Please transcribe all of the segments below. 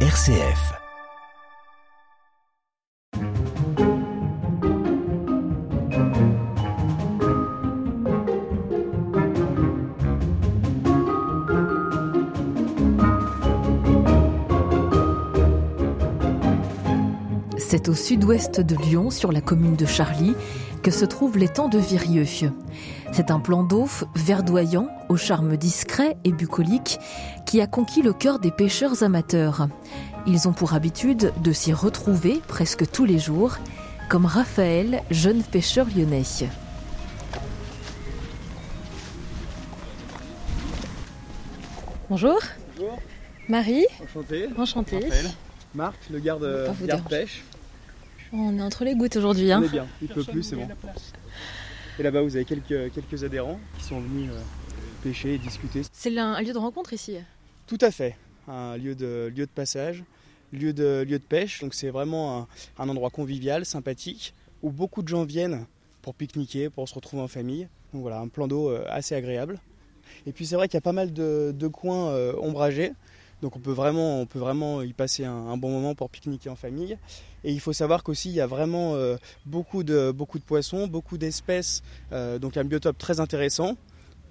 RCF. C'est au sud-ouest de Lyon, sur la commune de Charly, que se trouve l'étang de Virieux. C'est un plan d'eau verdoyant, au charme discret et bucolique, qui a conquis le cœur des pêcheurs amateurs. Ils ont pour habitude de s'y retrouver presque tous les jours, comme Raphaël, jeune pêcheur lyonnais. Bonjour. Bonjour. Marie. Enchanté. Enchanté. Raphaël. Marc, le garde, garde pêche. On est entre les gouttes aujourd'hui. hein. On est bien, il peut plus, c'est bon. Et là-bas, vous avez quelques, quelques adhérents qui sont venus euh, pêcher et discuter. C'est un lieu de rencontre ici. Tout à fait, un lieu de, lieu de passage, lieu de, lieu de pêche. Donc c'est vraiment un, un endroit convivial, sympathique, où beaucoup de gens viennent pour pique-niquer, pour se retrouver en famille. Donc voilà, un plan d'eau euh, assez agréable. Et puis c'est vrai qu'il y a pas mal de, de coins euh, ombragés. Donc on peut vraiment, y passer un, bon moment pour pique-niquer en famille. Et il faut savoir qu'aussi il y a vraiment euh, beaucoup, de, poissons, beaucoup d'espèces, euh, donc un biotope très intéressant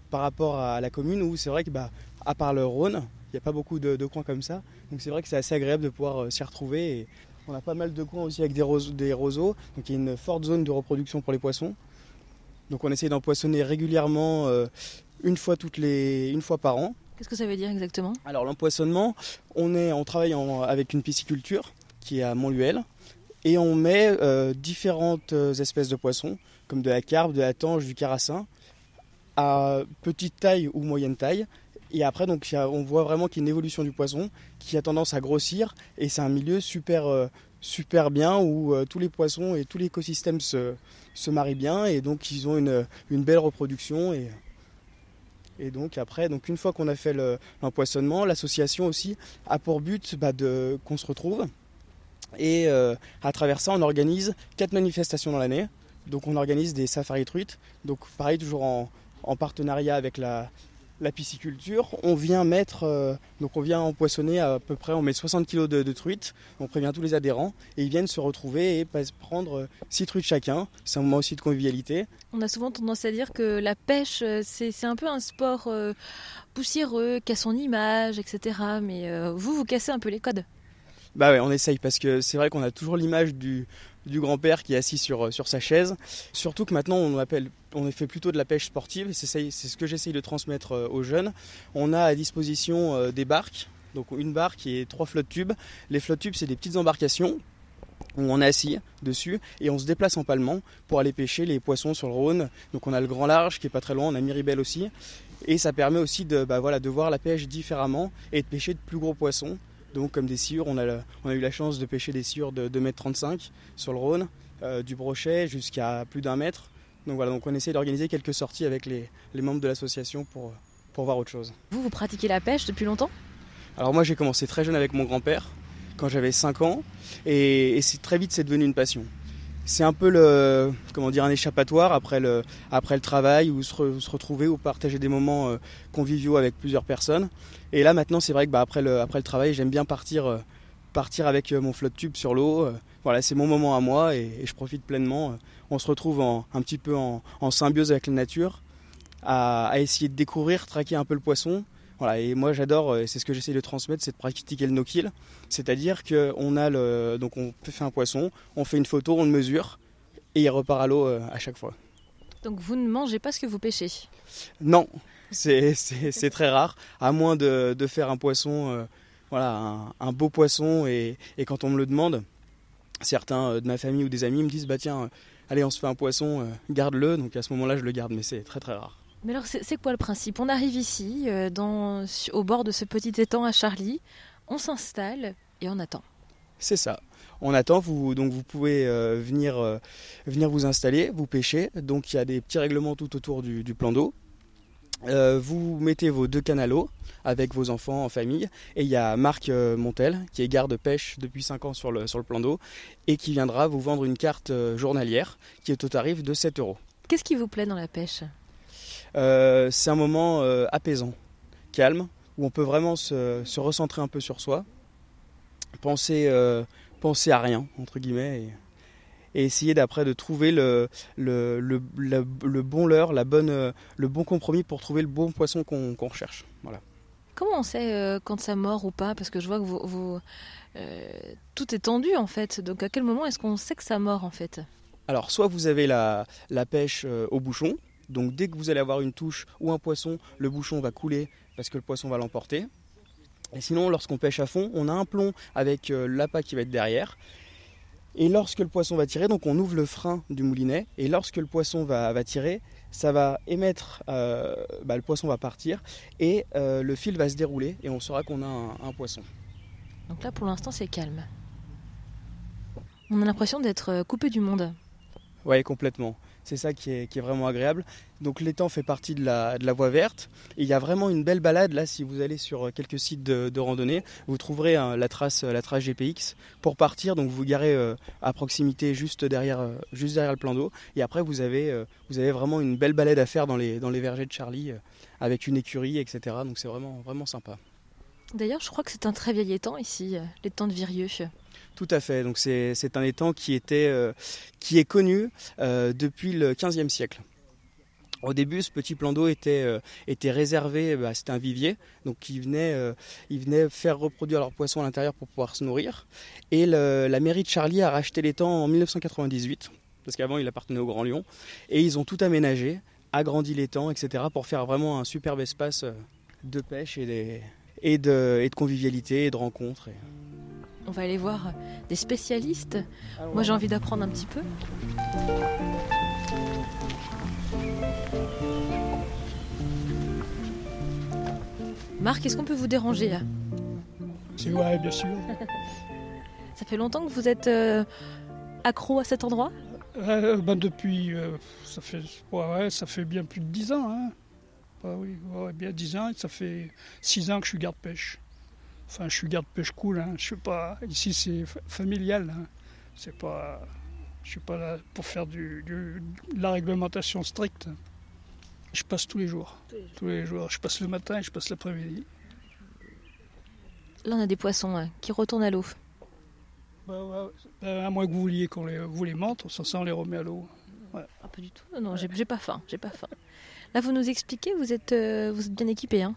par rapport à la commune où c'est vrai que bah, à part le Rhône, il n'y a pas beaucoup de, coins comme ça. Donc c'est vrai que c'est assez agréable de pouvoir euh, s'y retrouver. Et on a pas mal de coins aussi avec des, rose- des roseaux, donc il y a une forte zone de reproduction pour les poissons. Donc on essaie d'empoissonner régulièrement une fois par an. Qu'est-ce que ça veut dire exactement Alors l'empoisonnement, on, on travaille avec une pisciculture qui est à Montluel et on met euh, différentes euh, espèces de poissons comme de la carpe, de la tange, du carassin à petite taille ou moyenne taille. Et après, donc, on voit vraiment qu'il y a une évolution du poisson qui a tendance à grossir et c'est un milieu super, euh, super bien où tous les poissons et tout l'écosystème se, se marient bien et donc ils ont une, une belle reproduction et, et donc après, donc une fois qu'on a fait le- l'empoisonnement, l'association aussi a pour but bah, qu'on se retrouve. Et euh, à travers ça, on organise quatre manifestations dans l'année. Donc on organise des safaris truites. Donc pareil, toujours en partenariat avec la, la pisciculture. On vient mettre, euh, donc on vient empoisonner à peu près, on met 60 kg de, de truites. On prévient tous les adhérents et ils viennent se retrouver et prendre 6 truites chacun. C'est un moment aussi de convivialité. On a souvent tendance à dire que la pêche, euh, c'est c'est un peu un sport euh, poussiéreux, qui a son image, etc. Mais euh, vous, vous cassez un peu les codes. Bah ouais, on essaye parce que c'est vrai qu'on a toujours l'image du, du grand-père qui est assis sur, sur sa chaise. Surtout que maintenant on fait plutôt de la pêche sportive. C'est ce que j'essaye de transmettre euh, aux jeunes. On a à disposition euh, des barques. Donc une barque et trois flottes tubes. Les flottes tubes, c'est des petites embarcations où on est assis dessus et on se déplace en palmant pour aller pêcher les poissons sur le Rhône. Donc on a le grand large qui est pas très loin, on a Miribel aussi. Et ça permet aussi de, bah de voir la pêche différemment et de pêcher de plus gros poissons. Donc comme des sciures, on a, le- on a eu la chance de pêcher des sciures de 2,35 m sur le Rhône, euh, du brochet jusqu'à plus d'un mètre. Donc voilà, donc on essaie d'organiser quelques sorties avec les, les membres de l'association pour, pour voir autre chose. Vous, vous pratiquez la pêche depuis longtemps? Alors moi j'ai commencé très jeune avec mon grand-père, quand j'avais 5 ans, et, et c'est très vite c'est devenu une passion. C'est un peu le, comment dire, un échappatoire après le, travail, ou se, re- se retrouver, ou partager des moments euh, conviviaux avec plusieurs personnes. Et là maintenant c'est vrai que bah, après, le, travail j'aime bien partir, euh, avec euh, mon flotte tube sur l'eau. voilà, c'est mon moment à moi et, je profite pleinement. On se retrouve un petit peu en, symbiose avec la nature, à essayer de découvrir, traquer un peu le poisson, voilà, et moi j'adore, euh, c'est ce que j'essaie de transmettre, c'est de pratiquer le no-kill. C'est-à-dire qu'on a le. Donc on fait un poisson, on fait une photo, on le mesure, et il repart à l'eau euh, à chaque fois. Donc vous ne mangez pas ce que vous pêchez? Non, c'est- très rare, à moins de, de faire un poisson, euh, voilà, un, un beau poisson, et, et quand on me le demande, certains de ma famille ou des amis me disent bah tiens, allez, on se fait un poisson, garde-le, donc à ce moment-là je le garde, mais c'est très très rare. Mais alors, c'est quoi le principe? On arrive ici, euh, dans, au bord de ce petit étang à Charlie, on s'installe et on attend. C'est ça. On attend, vous, donc vous pouvez euh, venir, euh, venir vous installer, vous pêcher. Donc il y a des petits règlements tout autour du, du plan d'eau. Euh, vous mettez vos deux canalos avec vos enfants en famille. Et il y a Marc Montel, qui est garde pêche depuis 5 ans sur le, sur le plan d'eau, et qui viendra vous vendre une carte journalière qui est au tarif de 7 euros. Qu'est-ce qui vous plaît dans la pêche? Euh, c'est un moment euh, apaisant, calme, où on peut vraiment se, se recentrer un peu sur soi. penser, penser à rien, entre guillemets, et, essayer d'après de trouver le, le, le, bon leurre, la bonne, le bon compromis pour trouver le bon poisson qu'on recherche. Voilà. Comment on sait quand ça mord ou pas? Parce que je vois que vous, tout est tendu en fait. Donc à quel moment est-ce qu'on sait que ça mord en fait? Alors soit vous avez la, la pêche au bouchon, donc dès que vous allez avoir une touche ou un poisson, le bouchon va couler parce que le poisson va l'emporter. Et sinon, lorsqu'on pêche à fond, on a un plomb avec euh, l'appât qui va être derrière. Et lorsque le poisson va tirer, donc on ouvre le frein du moulinet, et lorsque le poisson va, tirer, ça va émettre, euh, bah, le poisson va partir, et euh, le fil va se dérouler, et on saura qu'on a un, un, poisson. Donc là, pour l'instant, c'est calme. On a l'impression d'être coupé du monde. Oui, complètement. C'est ça qui est, vraiment agréable. Donc l'étang fait partie de la, voie verte. Il y a vraiment une belle balade. Là, si vous allez sur quelques sites de, randonnée, vous trouverez hein, la, trace, la trace GPX pour partir. Donc vous vous garez euh, à proximité juste derrière, euh, juste derrière le plan d'eau. Et après, vous avez, euh, vraiment une belle balade à faire dans les, dans les vergers de Charlie avec une écurie, etc. Donc c'est vraiment, vraiment sympa. D'ailleurs, je crois que c'est un très vieil étang ici, l'étang de Virieux. Tout à fait. Donc c'est un étang qui, était, euh, qui est connu euh, depuis le XVe siècle. Au début, ce petit plan d'eau était, euh, réservé, bah, c'était un vivier, donc ils venaient, ils venaient faire reproduire leurs poissons à l'intérieur pour pouvoir se nourrir. Et la mairie de Charlie a racheté l'étang en 1998, parce qu'avant il appartenait au Grand Lyon, et ils ont tout aménagé, agrandi l'étang, etc., pour faire vraiment un superbe espace de pêche et de convivialité et de rencontres. On va aller voir des spécialistes. Moi j'ai envie d'apprendre un petit peu. Marc, est-ce qu'on peut vous déranger là? Oui, bien sûr. ça fait longtemps que vous êtes euh, accro à cet endroit? Euh, ben Depuis, euh, ça, fait, ça fait bien plus de 10 ans. Hein. Bah oui, bien 10 ans, ça fait 6 ans que je suis garde-pêche. Enfin, je suis garde-pêche cool. Hein. Je suis pas ici, c'est familial. Hein. C'est pas, je suis pas là pour faire du, de la réglementation stricte. Je passe tous les jours. Tous les jours. Je passe le matin et je passe l'après-midi. Là, on a des poissons hein, qui retournent à l'eau. Bah, bah, à moins que vous vouliez qu'on les, vous les montre, sans ça on les remet à l'eau. Ouais. Ah, pas du tout. Non, j'ai pas faim. J'ai pas faim. Là, vous nous expliquez, vous êtes, euh, vous êtes bien équipé, hein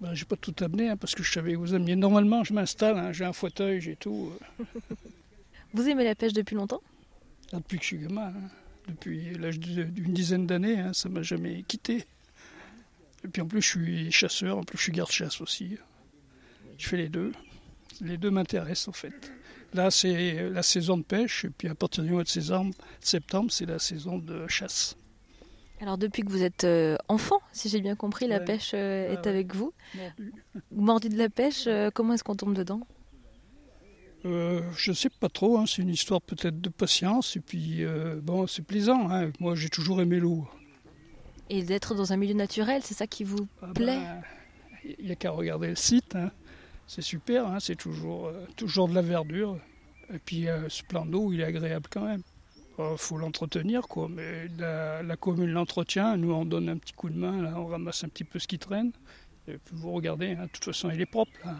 ben, j'ai pas tout amené hein, parce que je savais que vous ameniez. Normalement, je m'installe, hein, j'ai un fauteuil, j'ai tout. vous aimez la pêche depuis longtemps? Ah, Depuis que je suis gamin. Hein. Depuis l'âge d'une dizaine d'années, ça m'a jamais quitté. Et puis en plus, je suis chasseur, en plus, je suis garde-chasse aussi. Je fais les deux. Les deux m'intéressent en fait. Là, c'est la saison de pêche, et puis à partir du mois de septembre, c'est la saison de chasse. Alors depuis que vous êtes euh, enfant, si j'ai bien compris, la pêche euh, est avec vous. Mordu. de la pêche, euh, comment est-ce qu'on tombe dedans? Je ne sais pas trop, hein. c'est une histoire peut-être de patience, et puis bon, c'est plaisant. Hein. Moi j'ai toujours aimé l'eau. Et d'être dans un milieu naturel, c'est ça qui vous ah plaît? Il n'y a qu'à regarder le site, hein. c'est super, c'est toujours, toujours de la verdure. Et puis ce plan d'eau, il est agréable quand même. Il oh, faut l'entretenir, quoi. Mais la, commune l'entretient, nous on donne un petit coup de main, là, on ramasse un petit peu ce qui traîne. Et puis vous regardez, hein, de toute façon il est propre. Hein.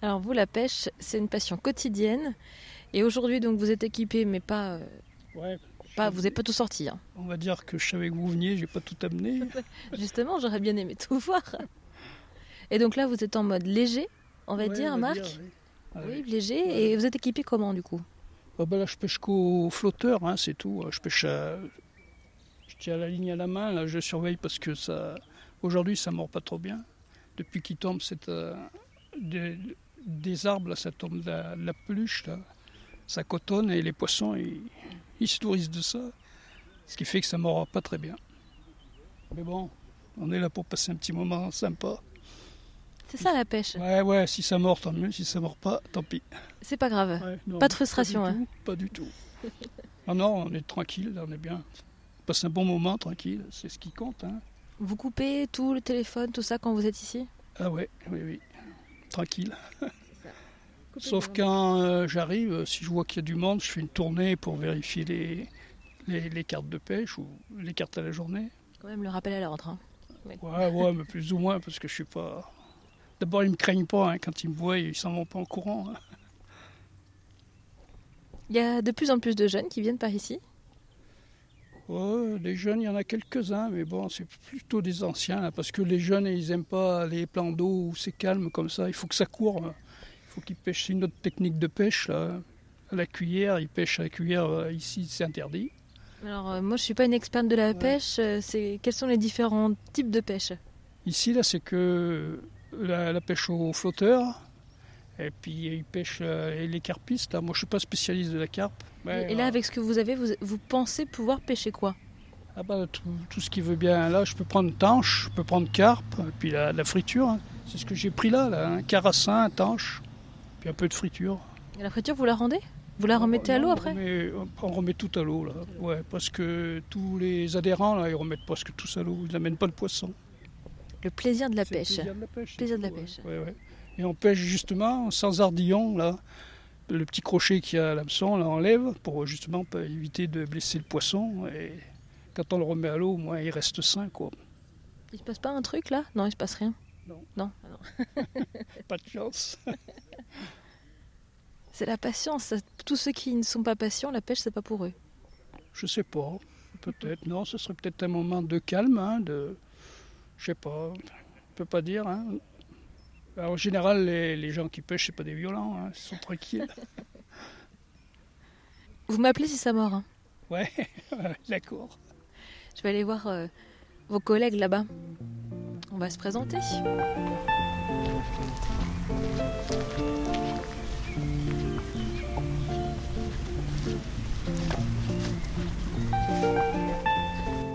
Alors vous, la pêche, c'est une passion quotidienne. Et aujourd'hui, donc vous êtes équipé, mais pas. Euh, pas vous n'êtes pas tout sorti. Hein. On va dire que je savais que vous veniez, j'ai pas tout amené. Justement, j'aurais bien aimé tout voir. Et donc là, vous êtes en mode léger, on va dire, Marc. oui. léger. Et vous êtes équipé comment du coup? Ah bah là, je pêche qu'au flotteur, hein, c'est tout. Je pêche Je tiens la ligne à la main, là, je surveille parce que ça... Aujourd'hui, ça mord pas trop bien. Depuis qu'il tombe euh, des, arbres, là, ça tombe de la, peluche, là. Ça cotonne et les poissons, ils, se nourrissent de ça. Ce qui fait que ça mord pas très bien. Mais bon, on est là pour passer un petit moment sympa. C'est ça la pêche Ouais, ouais, si ça mord, tant mieux. Si ça mord pas, tant pis. C'est pas grave. pas de frustration. Pas du tout. Hein. non, non, on est tranquille, on est bien. On passe un bon moment tranquille, c'est ce qui compte. Hein. Vous coupez tout le téléphone, tout ça quand vous êtes ici? Ah ouais, oui, oui. Tranquille. Sauf quand euh, j'arrive, si je vois qu'il y a du monde, je fais une tournée pour vérifier les, les, cartes de pêche ou les cartes à la journée. Quand même le rappel à l'ordre. Hein. Ouais, ouais, mais plus ou moins, parce que je suis pas D'abord, ils ne me craignent pas. Hein. Quand ils me voient, ils s'en vont pas en courant. Hein. Il y a de plus en plus de jeunes qui viennent par ici Ouais, les jeunes, il y en a quelques-uns, mais bon, c'est plutôt des anciens, là, parce que les jeunes, ils n'aiment pas les plans d'eau où c'est calme comme ça. Il faut que ça court. Il faut qu'ils pêchent. C'est une autre technique de pêche, là. À la cuillère, ils pêchent à la cuillère. euh, Ici, c'est interdit. Alors euh, moi je suis pas une experte de la Ouais. pêche, euh, c'est quels sont les différents types de pêche? Ici, là, c'est que la, la pêche au flotteur. Et puis, ils pêchent euh, les carpistes. Là. Moi, je suis pas spécialiste de la carpe. mais, Et là euh, avec ce que vous avez, vous, vous pensez pouvoir pêcher quoi? Ah bah, tout, tout ce qui veut bien. Là, je peux prendre tanche, je peux prendre carpe, et puis la, la friture. hein. C'est ce que j'ai pris là, là, un carassin, un tanche, puis un peu de friture. Et la friture vous la rendez? Vous la remettez à l'eau après? remet- On remet tout à l'eau là. Ouais, parce que tous les adhérents là, ils remettent presque tous à l'eau. Ils n'amènent pas de poisson. Le plaisir de la C'est le pêche. Plaisir de la pêche. Plaisir c'est de la tout, ouais. pêche. Ouais, ouais. Et on pêche justement sans ardillon là. Le petit crochet qui a à l'hameçon, on enlève pour justement éviter de blesser le poisson. Et quand on le remet à l'eau, au moins il reste sain quoi. Il se passe pas un truc là? Non, il se passe rien. Non. Non. ah non. Pas de chance. C'est la patience. Tous ceux qui ne sont pas patients, la pêche c'est pas pour eux. Je sais pas. Peut-être. Non, ce serait peut-être un moment de calme, hein, de. Je sais pas. Je peux pas dire. Hein. Alors, en général, les, les gens qui pêchent, c'est pas des violents, hein, ils sont tranquilles. Vous m'appelez si ça mord. hein. Ouais, d'accord. Je vais aller voir euh, vos collègues là-bas. On va se présenter.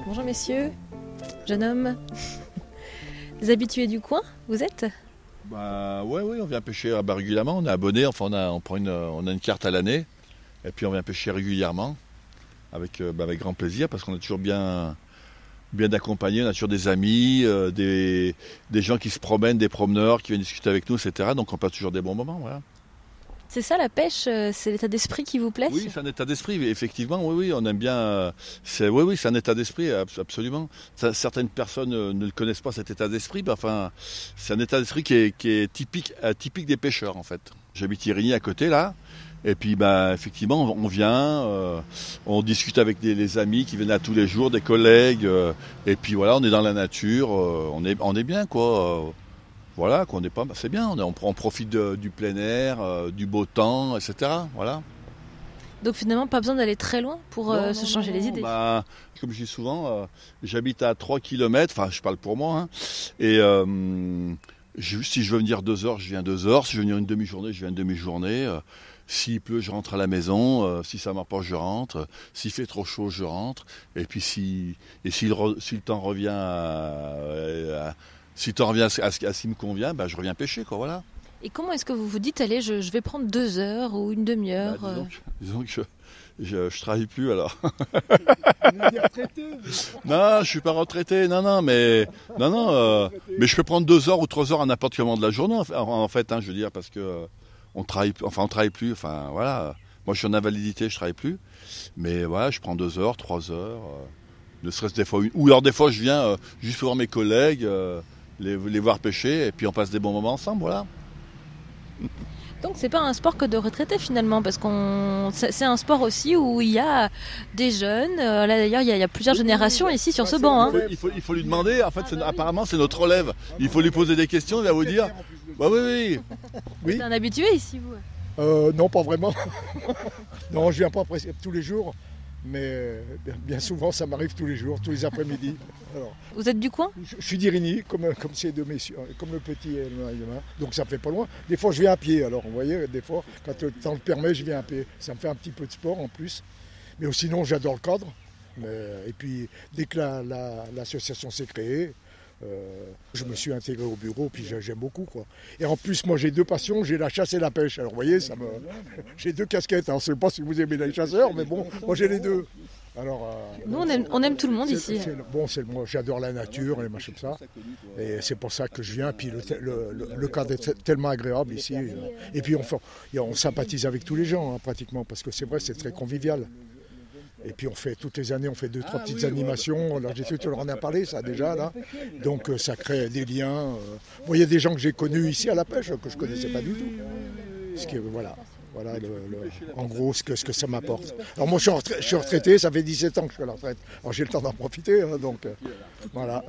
Bonjour messieurs, jeune homme. Les habitués du coin, vous êtes? Bah ouais, ouais, on vient pêcher régulièrement. On est abonné, enfin on a, on prend une, on a une carte à l'année, et puis on vient pêcher régulièrement, avec, euh, bah, avec grand plaisir, parce qu'on est toujours bien, bien accompagné. On a toujours des amis, euh, des, gens qui se promènent, des promeneurs qui viennent discuter avec nous, etc. Donc on passe toujours des bons moments. C'est ça la pêche, euh, c'est l'état d'esprit qui vous plaît Oui, c'est un état d'esprit, effectivement. Oui, oui, on aime bien. euh, C'est, oui, oui, c'est un état d'esprit, abs- absolument. Certaines personnes euh, ne le connaissent pas cet état d'esprit. mais enfin, c'est un état d'esprit qui est, qui est typique, typique des pêcheurs, en fait. J'habite Irigny à côté là. Et puis, bah, effectivement, on vient, euh, on discute avec des, les amis qui viennent là tous les jours, des collègues. euh, et puis voilà, on est dans la nature, euh, on est, on est bien, quoi. Voilà, qu'on est pas, c'est bien. On, on, profite de- du plein air, euh, du beau temps, etc. Voilà. Donc finalement, pas besoin d'aller très loin pour euh, se non, changer non, les idées. bah, comme je dis souvent, euh, j'habite à 3 km, enfin je parle pour moi, hein, et je- si je veux venir deux heures, je viens deux heures, si je veux venir une demi-journée, je viens une demi-journée, s'il pleut, je rentre à la maison, euh, si ça pas, je rentre, s'il fait trop chaud, je rentre, et puis si, et si, le, si le temps revient à, à- si le temps revient à ce, à qui me convient, bah, je reviens pêcher, quoi, voilà. Et comment est-ce que vous vous dites, allez, je, je vais prendre deux heures ou une demi-heure Bah, euh, disons que, disons que je, je, je travaille plus alors. Non, je suis pas retraité, non, non, mais non, non, euh, mais je peux prendre deux heures ou trois heures à n'importe quel moment de la journée, en fait, en fait, hein, je veux dire, parce que euh, on travaille, enfin, on travaille plus, enfin, voilà. Moi, je suis en invalidité, je travaille plus, mais voilà, je prends deux heures, trois heures, euh, ne serait-ce des fois une, ou alors des fois, je viens euh, juste pour voir mes collègues, euh, les, les voir pêcher, et puis on passe des bons moments ensemble, voilà. Donc c'est pas un sport que de retraités finalement, parce qu'on c'est un sport aussi où il y a des jeunes. euh, là d'ailleurs, il y, a- il y a plusieurs générations ici sur ce banc. hein. Il faut, il faut- lui demander, en fait, c'est- apparemment, c'est notre relève. Il faut lui poser des questions, il va vous dire. Bah oui, oui. Vous êtes un habitué ici, vous? Euh, non, pas vraiment. non, je viens pas presque tous les jours, mais euh, bien, souvent ça m'arrive tous les jours, tous les après-midi. Vous êtes du coin? je, je suis d'Irigny, comme, comme ces deux messieurs, comme le petit et le donc ça me fait pas loin. Des fois je viens à pied, alors vous voyez, des fois, quand le temps le permet, je viens à pied. Ça me fait un petit peu de sport en plus. Mais sinon, j'adore le cadre. Mais- et puis, dès que la- la- l'association s'est créée, euh, je me suis intégré au bureau, puis j'ai- j'aime beaucoup. Quoi. Et en plus, moi, j'ai deux passions, j'ai la chasse et la pêche. Alors, vous voyez, ça me... j'ai deux casquettes. Alors, je ne sais pas si vous aimez les chasseurs, mais bon, moi, j'ai les deux. Alors, euh, Nous, on aime, on aime tout le monde ici. c'est bon, c'est moi, j'adore la nature, les machins comme ça. Et c'est pour ça que je viens. Puis le, le- le- le cadre est te- tellement agréable ici. Et puis on, on sympathise avec tous les gens, hein, pratiquement, parce que c'est vrai, c'est très convivial. Et puis on fait toutes les années, on fait deux, trois petites animations. Alors j'ai tu leur en as parlé, ça déjà là. Donc euh, ça crée des liens. euh. Bon, il y a des gens que j'ai connus ici à la pêche que je connaissais pas du tout. Ce qui voilà. Voilà, le- le- en gros, ce que, ce que ça m'apporte. Alors moi, je suis, retrai- je suis retraité, ça fait 17 ans que je suis à la retraite. Alors j'ai le temps d'en profiter, hein, donc euh, voilà.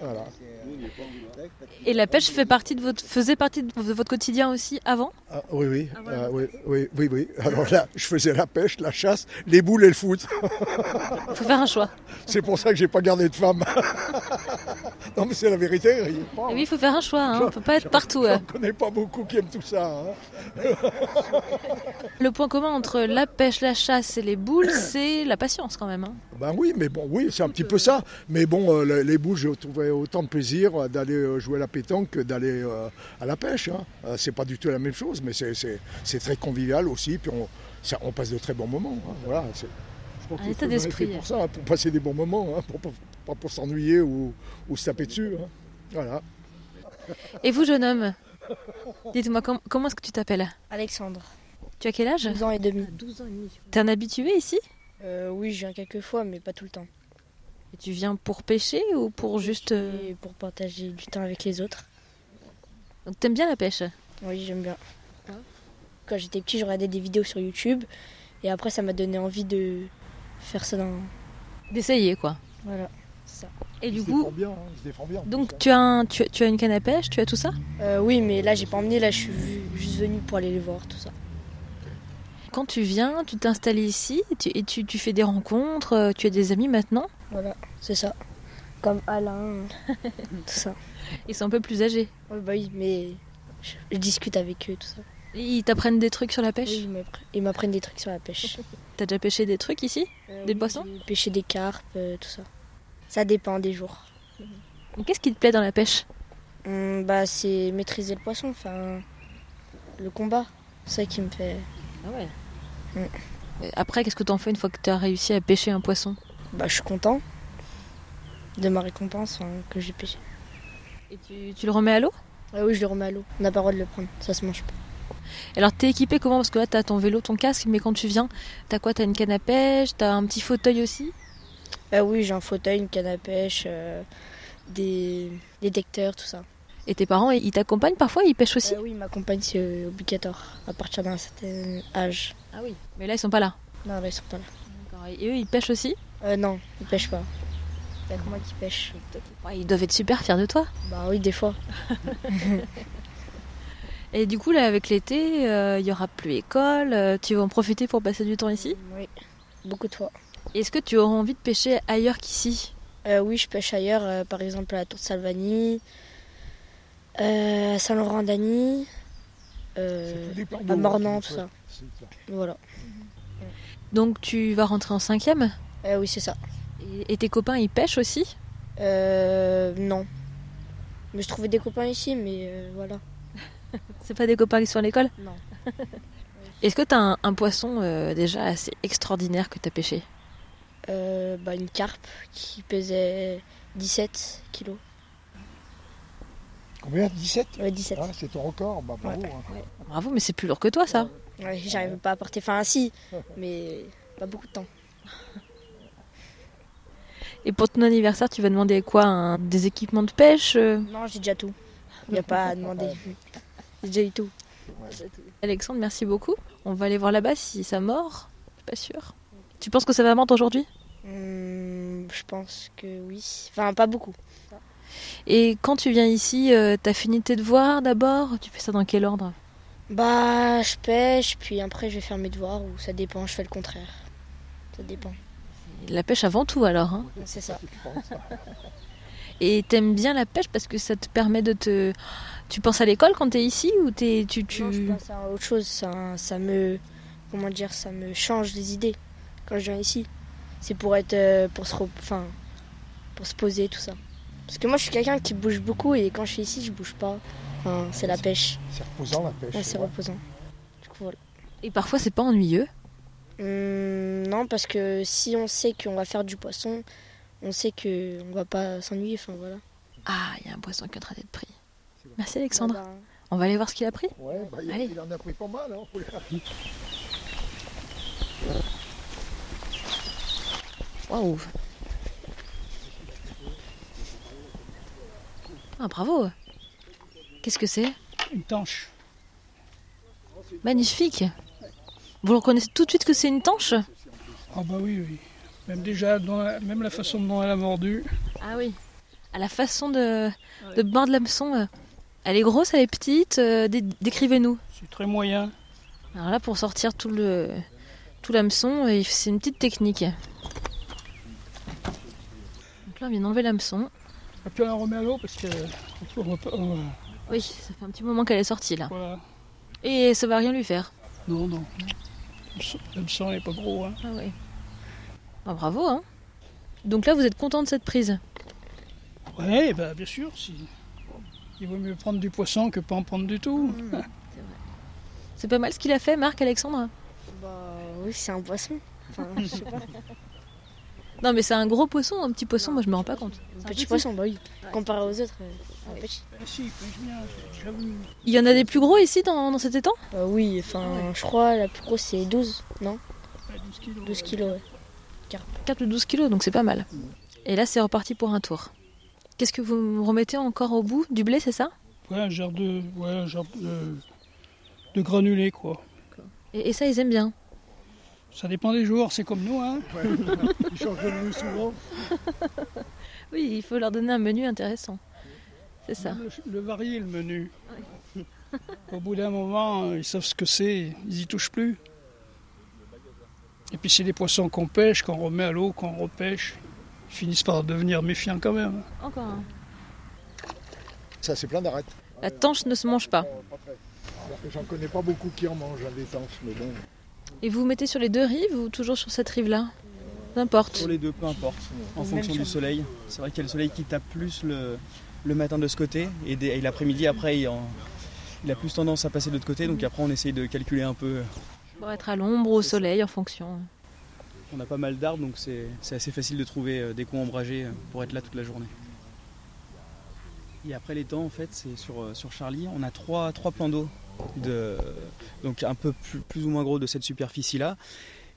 voilà. Et la pêche fait partie de votre, faisait partie de votre quotidien aussi avant? Ah, oui, oui, ah, oui, oui, oui, oui. Alors là, je faisais la pêche, la chasse, les boules et le foot. Il faut faire un choix. C'est pour ça que j'ai pas gardé de femme. non, mais c'est la vérité. pas. Et oui, il faut faire un choix. Hein. On peut pas être partout. Je euh. connais pas beaucoup qui aiment tout ça. hein. Le point commun entre la pêche, la chasse et les boules, c'est la patience quand même. hein. Ben oui, mais bon, oui, c'est un petit peu ça. Mais bon, euh, les- les boules, j'ai trouvé autant de plaisir euh, d'aller euh, jouer à la pétanque que d'aller euh, à la pêche. Hein. Euh, c'est pas du tout la même chose, mais c'est- très convivial aussi. Puis on, ça- on passe de très bons moments. hein. Voilà, je Un qu'il état d'esprit. pour ça, hein, pour passer des bons moments, hein, pour, pas- pas pour s'ennuyer ou, ou se taper dessus. hein. Voilà. Et vous, jeune homme Dites-moi, com- comment est-ce que tu t'appelles? Alexandre, Tu as quel âge? 12 ans et demi. 12 ans et demi. T'es un habitué ici? Euh, oui, je viens quelques fois, mais pas tout le temps. Et tu viens pour pêcher ou pour juste... euh, Et pour partager du temps avec les autres. Donc t'aimes bien la pêche? Oui, j'aime bien. Quand j'étais petit, je regardais des vidéos sur YouTube. Et après, ça m'a donné envie de faire ça dans... D'essayer quoi. Voilà, c'est ça. Et du coup, bien. hein, bien. en donc plus, hein. tu as, un, tu, tu as une canne à pêche, tu as tout ça? Euh, oui, mais là, j'ai pas emmené. Là, je suis juste venue pour aller les voir, tout ça. Quand tu viens, tu t'installes ici et, tu, et tu, tu fais des rencontres, euh, tu as des amis maintenant Voilà, c'est ça. Comme Alain, tout ça. Ils sont un peu plus âgés. Oui, bah oui, mais je, je discute avec eux, tout ça. Et Ils t'apprennent des trucs sur la pêche Oui, ils m'appre- ils m'apprennent des trucs sur la pêche. T'as déjà pêché des trucs ici Euh, Des oui, poissons Pêcher des carpes, euh, tout ça. Ça dépend des jours. Qu'est-ce qui te plaît dans la pêche Hum, bah, c'est maîtriser le poisson, enfin, le combat. C'est ça qui me fait. Ah ouais. Mm. Après, qu'est-ce que t'en fais une fois que tu as réussi à pêcher un poisson? Bah, je suis content de ma récompense enfin, que j'ai pêché. Et tu, tu le remets à l'eau? Ah oui, je le remets à l'eau. On n'a pas le droit de le prendre, ça se mange pas. Alors t'es équipé comment? Parce que là t'as ton vélo, ton casque, mais quand tu viens, t'as quoi? T'as une canne à pêche, t'as un petit fauteuil aussi? Ah oui, j'ai un fauteuil, une canne à pêche, euh, des détecteurs, tout ça. Et tes parents, ils t'accompagnent parfois Ils pêchent aussi Ah oui, ma compagne, c'est euh, obligatoire à partir d'un certain âge. Ah oui. Mais là ils sont pas là. Non, là, ils sont pas là. Et eux, ils pêchent aussi Euh, non, ils pêchent pas. Il y a que moi qui pêche. Ouais, Ils doivent être super fiers de toi. Bah oui, des fois. Et du coup, là, avec l'été, euh, il y aura plus école. euh, tu vas en profiter pour passer du temps ici? Oui, beaucoup de fois. Est-ce que tu auras envie de pêcher ailleurs qu'ici? Euh, oui, je pêche ailleurs, euh, par exemple à la Tour de Salvani, euh, à Saint-Laurent-d'Agny, euh, plans à Mornan, hein, tout ça. Voilà. Donc tu vas rentrer en cinquième? Euh, oui, c'est ça. et, et tes copains, ils pêchent aussi? Euh, non. Mais je trouvais des copains ici, mais euh, voilà. C'est pas des copains qui sont à l'école? Non. Est-ce que tu as un, un poisson euh, déjà assez extraordinaire que tu as pêché? Euh, bah, une carpe qui pesait 17 kilos. Combien? 17 Ouais, 17. Ah, C'est ton record, bah, bravo. Ouais. hein. Bravo, mais c'est plus lourd que toi ça. Ouais, j'arrive pas à porter. Enfin, si, mais pas beaucoup de temps. Et pour ton anniversaire, tu vas demander quoi? Un- Des équipements de pêche euh? Non, j'ai déjà tout. Il n'y a pas à demander. J'ai déjà eu tout. Alexandre, merci beaucoup. On va aller voir là-bas si ça mord. Je suis pas sûre. Tu penses que ça va mordre aujourd'hui? Hum, je pense que oui. Enfin, pas beaucoup. Et quand tu viens ici, euh, t'as fini tes devoirs d'abord? Tu fais ça dans quel ordre? Bah, je pêche, puis après je vais faire mes devoirs, ou ça dépend, je fais le contraire. Ça dépend. La pêche avant tout alors. hein? C'est ça. Et t'aimes bien la pêche parce que ça te permet de te... Tu penses à l'école quand t'es ici ou t'es, tu... tu... Non, je pense à autre chose. Ça, ça me. Comment dire Ça me change les idées quand je viens ici. C'est pour être. euh, pour se. re- Enfin. Pour se poser, tout ça. Parce que moi, je suis quelqu'un qui bouge beaucoup et quand je suis ici, je bouge pas. Enfin, c'est la pêche. C'est reposant la pêche. Ouais, c'est ouais. reposant. Du coup, voilà. Et parfois c'est pas ennuyeux? Hum, non, parce que si on sait qu'on va faire du poisson, on sait qu'on va pas s'ennuyer. Enfin, voilà. Ah, il y a un poisson qui est en train d'être pris. Merci Alexandre. Bah, bah, On va aller voir ce qu'il a pris? Ouais, bah, il, Allez. il en a pris pas mal. Hein, les. Waouh Ah bravo Qu'est-ce que c'est? Une tanche. Magnifique Vous reconnaissez tout de suite que c'est une tanche? Ah bah oui, oui. Même déjà, dans la, même la façon dont elle a mordu. Ah oui. À la façon de, de bain de l'hameçon. euh, Elle est grosse, elle est petite. euh, dé- Décrivez-nous. C'est très moyen. Alors là, pour sortir tout le tout l'hameçon, euh, c'est une petite technique. Donc là, on vient d'enlever l'hameçon. Et puis on la remet à l'eau parce que. on va pas- on va- Oui, ça fait un petit moment qu'elle est sortie là. voilà. Et ça va rien lui faire. Non, non. Le sang- n'est pas gros. Hein. Ah oui. Bah, bravo, hein. Donc là, vous êtes content de cette prise? Ouais, bah, bien sûr. Si... Il vaut mieux prendre du poisson que pas en prendre du tout. C'est pas mal ce qu'il a fait, Marc Alexandre? Bah oui, c'est un poisson. Enfin, je sais pas. Non, mais c'est un gros poisson, un petit poisson, moi je me rends pas compte. Un petit poisson, bah oui. Comparé aux autres, euh, un petit. Ah. Il y en a des plus gros ici dans, dans cet étang? Bah oui, enfin, je crois la plus grosse c'est 12, non? Ouais, 12 kilos. 12 kilos, ouais. 4 ou 12 kilos, donc c'est pas mal. Et là, c'est reparti pour un tour. Qu'est-ce que vous me remettez encore au bout Du blé, c'est ça? Ouais, un genre de, ouais, un genre de, de granulé, quoi. et, et ça, ils aiment bien. Ça dépend des jours, c'est comme nous, hein. Ils changent de menu souvent. Oui, il faut leur donner un menu intéressant. C'est ça. Le, le varier, le menu. Au bout d'un moment, euh, ils savent ce que c'est, ils y touchent plus. Et puis c'est des poissons qu'on pêche, qu'on remet à l'eau, qu'on repêche. Ils finissent par devenir méfiants quand même. Encore un. Ça, c'est plein d'arêtes. La tanche ne se mange pas. J'en connais pas beaucoup qui en mangent, hein, des tanches, mais bon. Et vous vous mettez sur les deux rives ou toujours sur cette rive-là N'importe. Sur les deux, peu importe, en fonction du soleil. C'est vrai qu'il y a le soleil qui tape plus le, le matin de ce côté et, l'après-midi, après, il, en- il a plus tendance à passer de l'autre côté. Donc après, on essaye de calculer un peu. Pour être à l'ombre ou au soleil en fonction. On a pas mal d'arbres, donc c'est c'est assez facile de trouver euh, des coins ombragés euh, pour être là toute la journée. Et après les temps, en fait, c'est sur, euh, sur Charlie, on a trois, trois plans d'eau, de, donc un peu plus, plus ou moins gros de cette superficie-là.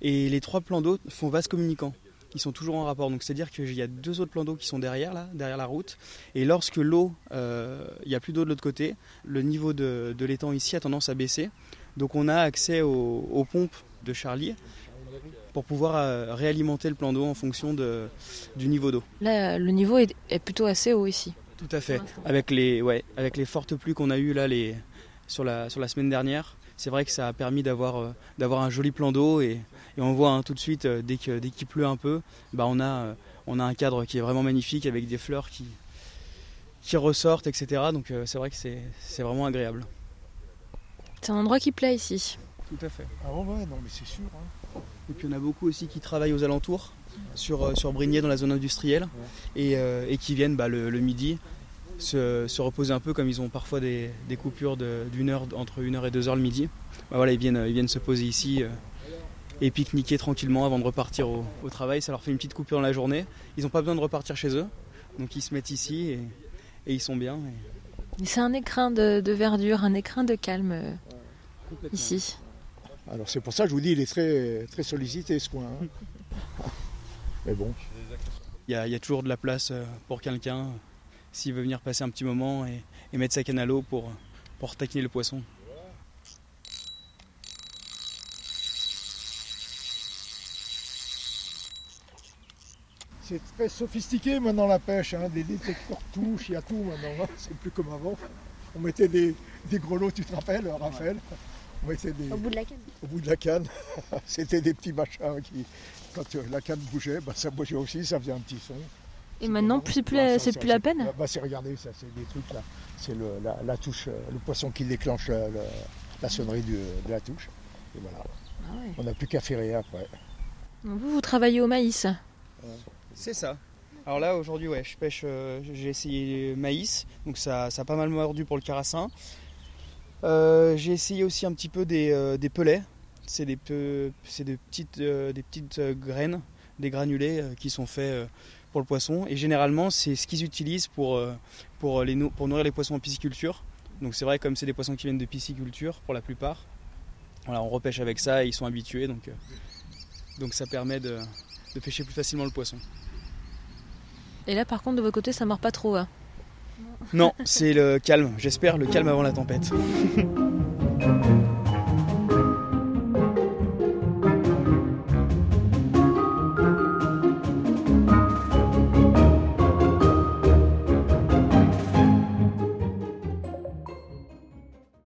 Et les trois plans d'eau font vase communicant. Ils sont toujours en rapport. Donc c'est-à-dire qu'il y a deux autres plans d'eau qui sont derrière, là, derrière la route. Et lorsque l'eau, euh, il n'y a plus d'eau de l'autre côté, le niveau de, de l'étang ici a tendance à baisser. Donc on a accès aux, aux pompes de Charlie pour pouvoir euh, réalimenter le plan d'eau en fonction de, du niveau d'eau. Là, le niveau est, est plutôt assez haut ici. Tout à fait. Avec les, ouais, avec les fortes pluies qu'on a eues là, les, sur, la, sur la semaine dernière, c'est vrai que ça a permis d'avoir euh, un joli plan d'eau et, et on voit hein, tout de suite, euh, dès qu'il dès pleut un peu, bah on, a, euh, on a un cadre qui est vraiment magnifique avec des fleurs qui, qui ressortent, etc. Donc euh, c'est vrai que c'est vraiment agréable. C'est un endroit qui plaît ici. Tout à fait. Ah ouais, ouais, non, mais c'est sûr. hein. Et puis on a beaucoup aussi qui travaillent aux alentours, sur, euh, sur Brignais dans la zone industrielle, et, euh, et qui viennent bah, le, le midi se, se reposer un peu comme ils ont parfois des, des coupures de- d'une heure, entre une heure et deux heures le midi. Bah, voilà, ils, viennent, ils viennent se poser ici euh, et pique-niquer tranquillement avant de repartir au, au travail. Ça leur fait une petite coupure dans la journée. Ils n'ont pas besoin de repartir chez eux, donc ils se mettent ici et, et ils sont bien. et- C'est un écrin de, de verdure, un écrin de calme euh, ici. Alors c'est pour ça que je vous dis, il est très, très sollicité ce coin. hein. mais bon, Il y, a, il y a toujours de la place euh, pour quelqu'un s'il veut venir passer un petit moment et, et mettre sa canne à l'eau pour, pour taquiner le poisson. c'est très sophistiqué maintenant la pêche, hein, des détecteurs touches, il y a tout maintenant. hein. C'est plus comme avant. On mettait des, des grelots, tu te rappelles, Raphaël On mettait des, Au bout de la canne. au bout de la canne. C'était des petits machins qui, quand euh, la canne bougeait, bah, ça bougeait aussi, ça faisait un petit son. Et maintenant, c'est plus, la- c'est plus la peine Bah, c'est regardez, ça c'est des trucs là. C'est le- la, la touche, euh, le poisson qui déclenche euh, le- la sonnerie du- de la touche. Et voilà. Ah ouais. On n'a plus qu'à ferrer après. Donc Vous, vous travaillez au maïs. C'est ça. Alors là aujourd'hui ouais, je pêche, euh, j'ai essayé maïs, donc ça, ça a pas mal mordu pour le carassin. Euh, j'ai essayé aussi un petit peu des, euh, des pelets. C'est des, pe- c'est des petites, euh, des petites euh, graines, des granulés euh, qui sont faits euh, pour le poisson. Et généralement c'est ce qu'ils utilisent pour, euh, pour, les, nou- pour nourrir les poissons en pisciculture. Donc c'est vrai comme c'est des poissons qui viennent de pisciculture pour la plupart. Voilà, on repêche avec ça et ils sont habitués donc, euh, donc ça permet de, de pêcher plus facilement le poisson. Et là, par contre, de votre côté, ça mord pas trop. hein? Non, c'est le calme. J'espère le calme avant la tempête.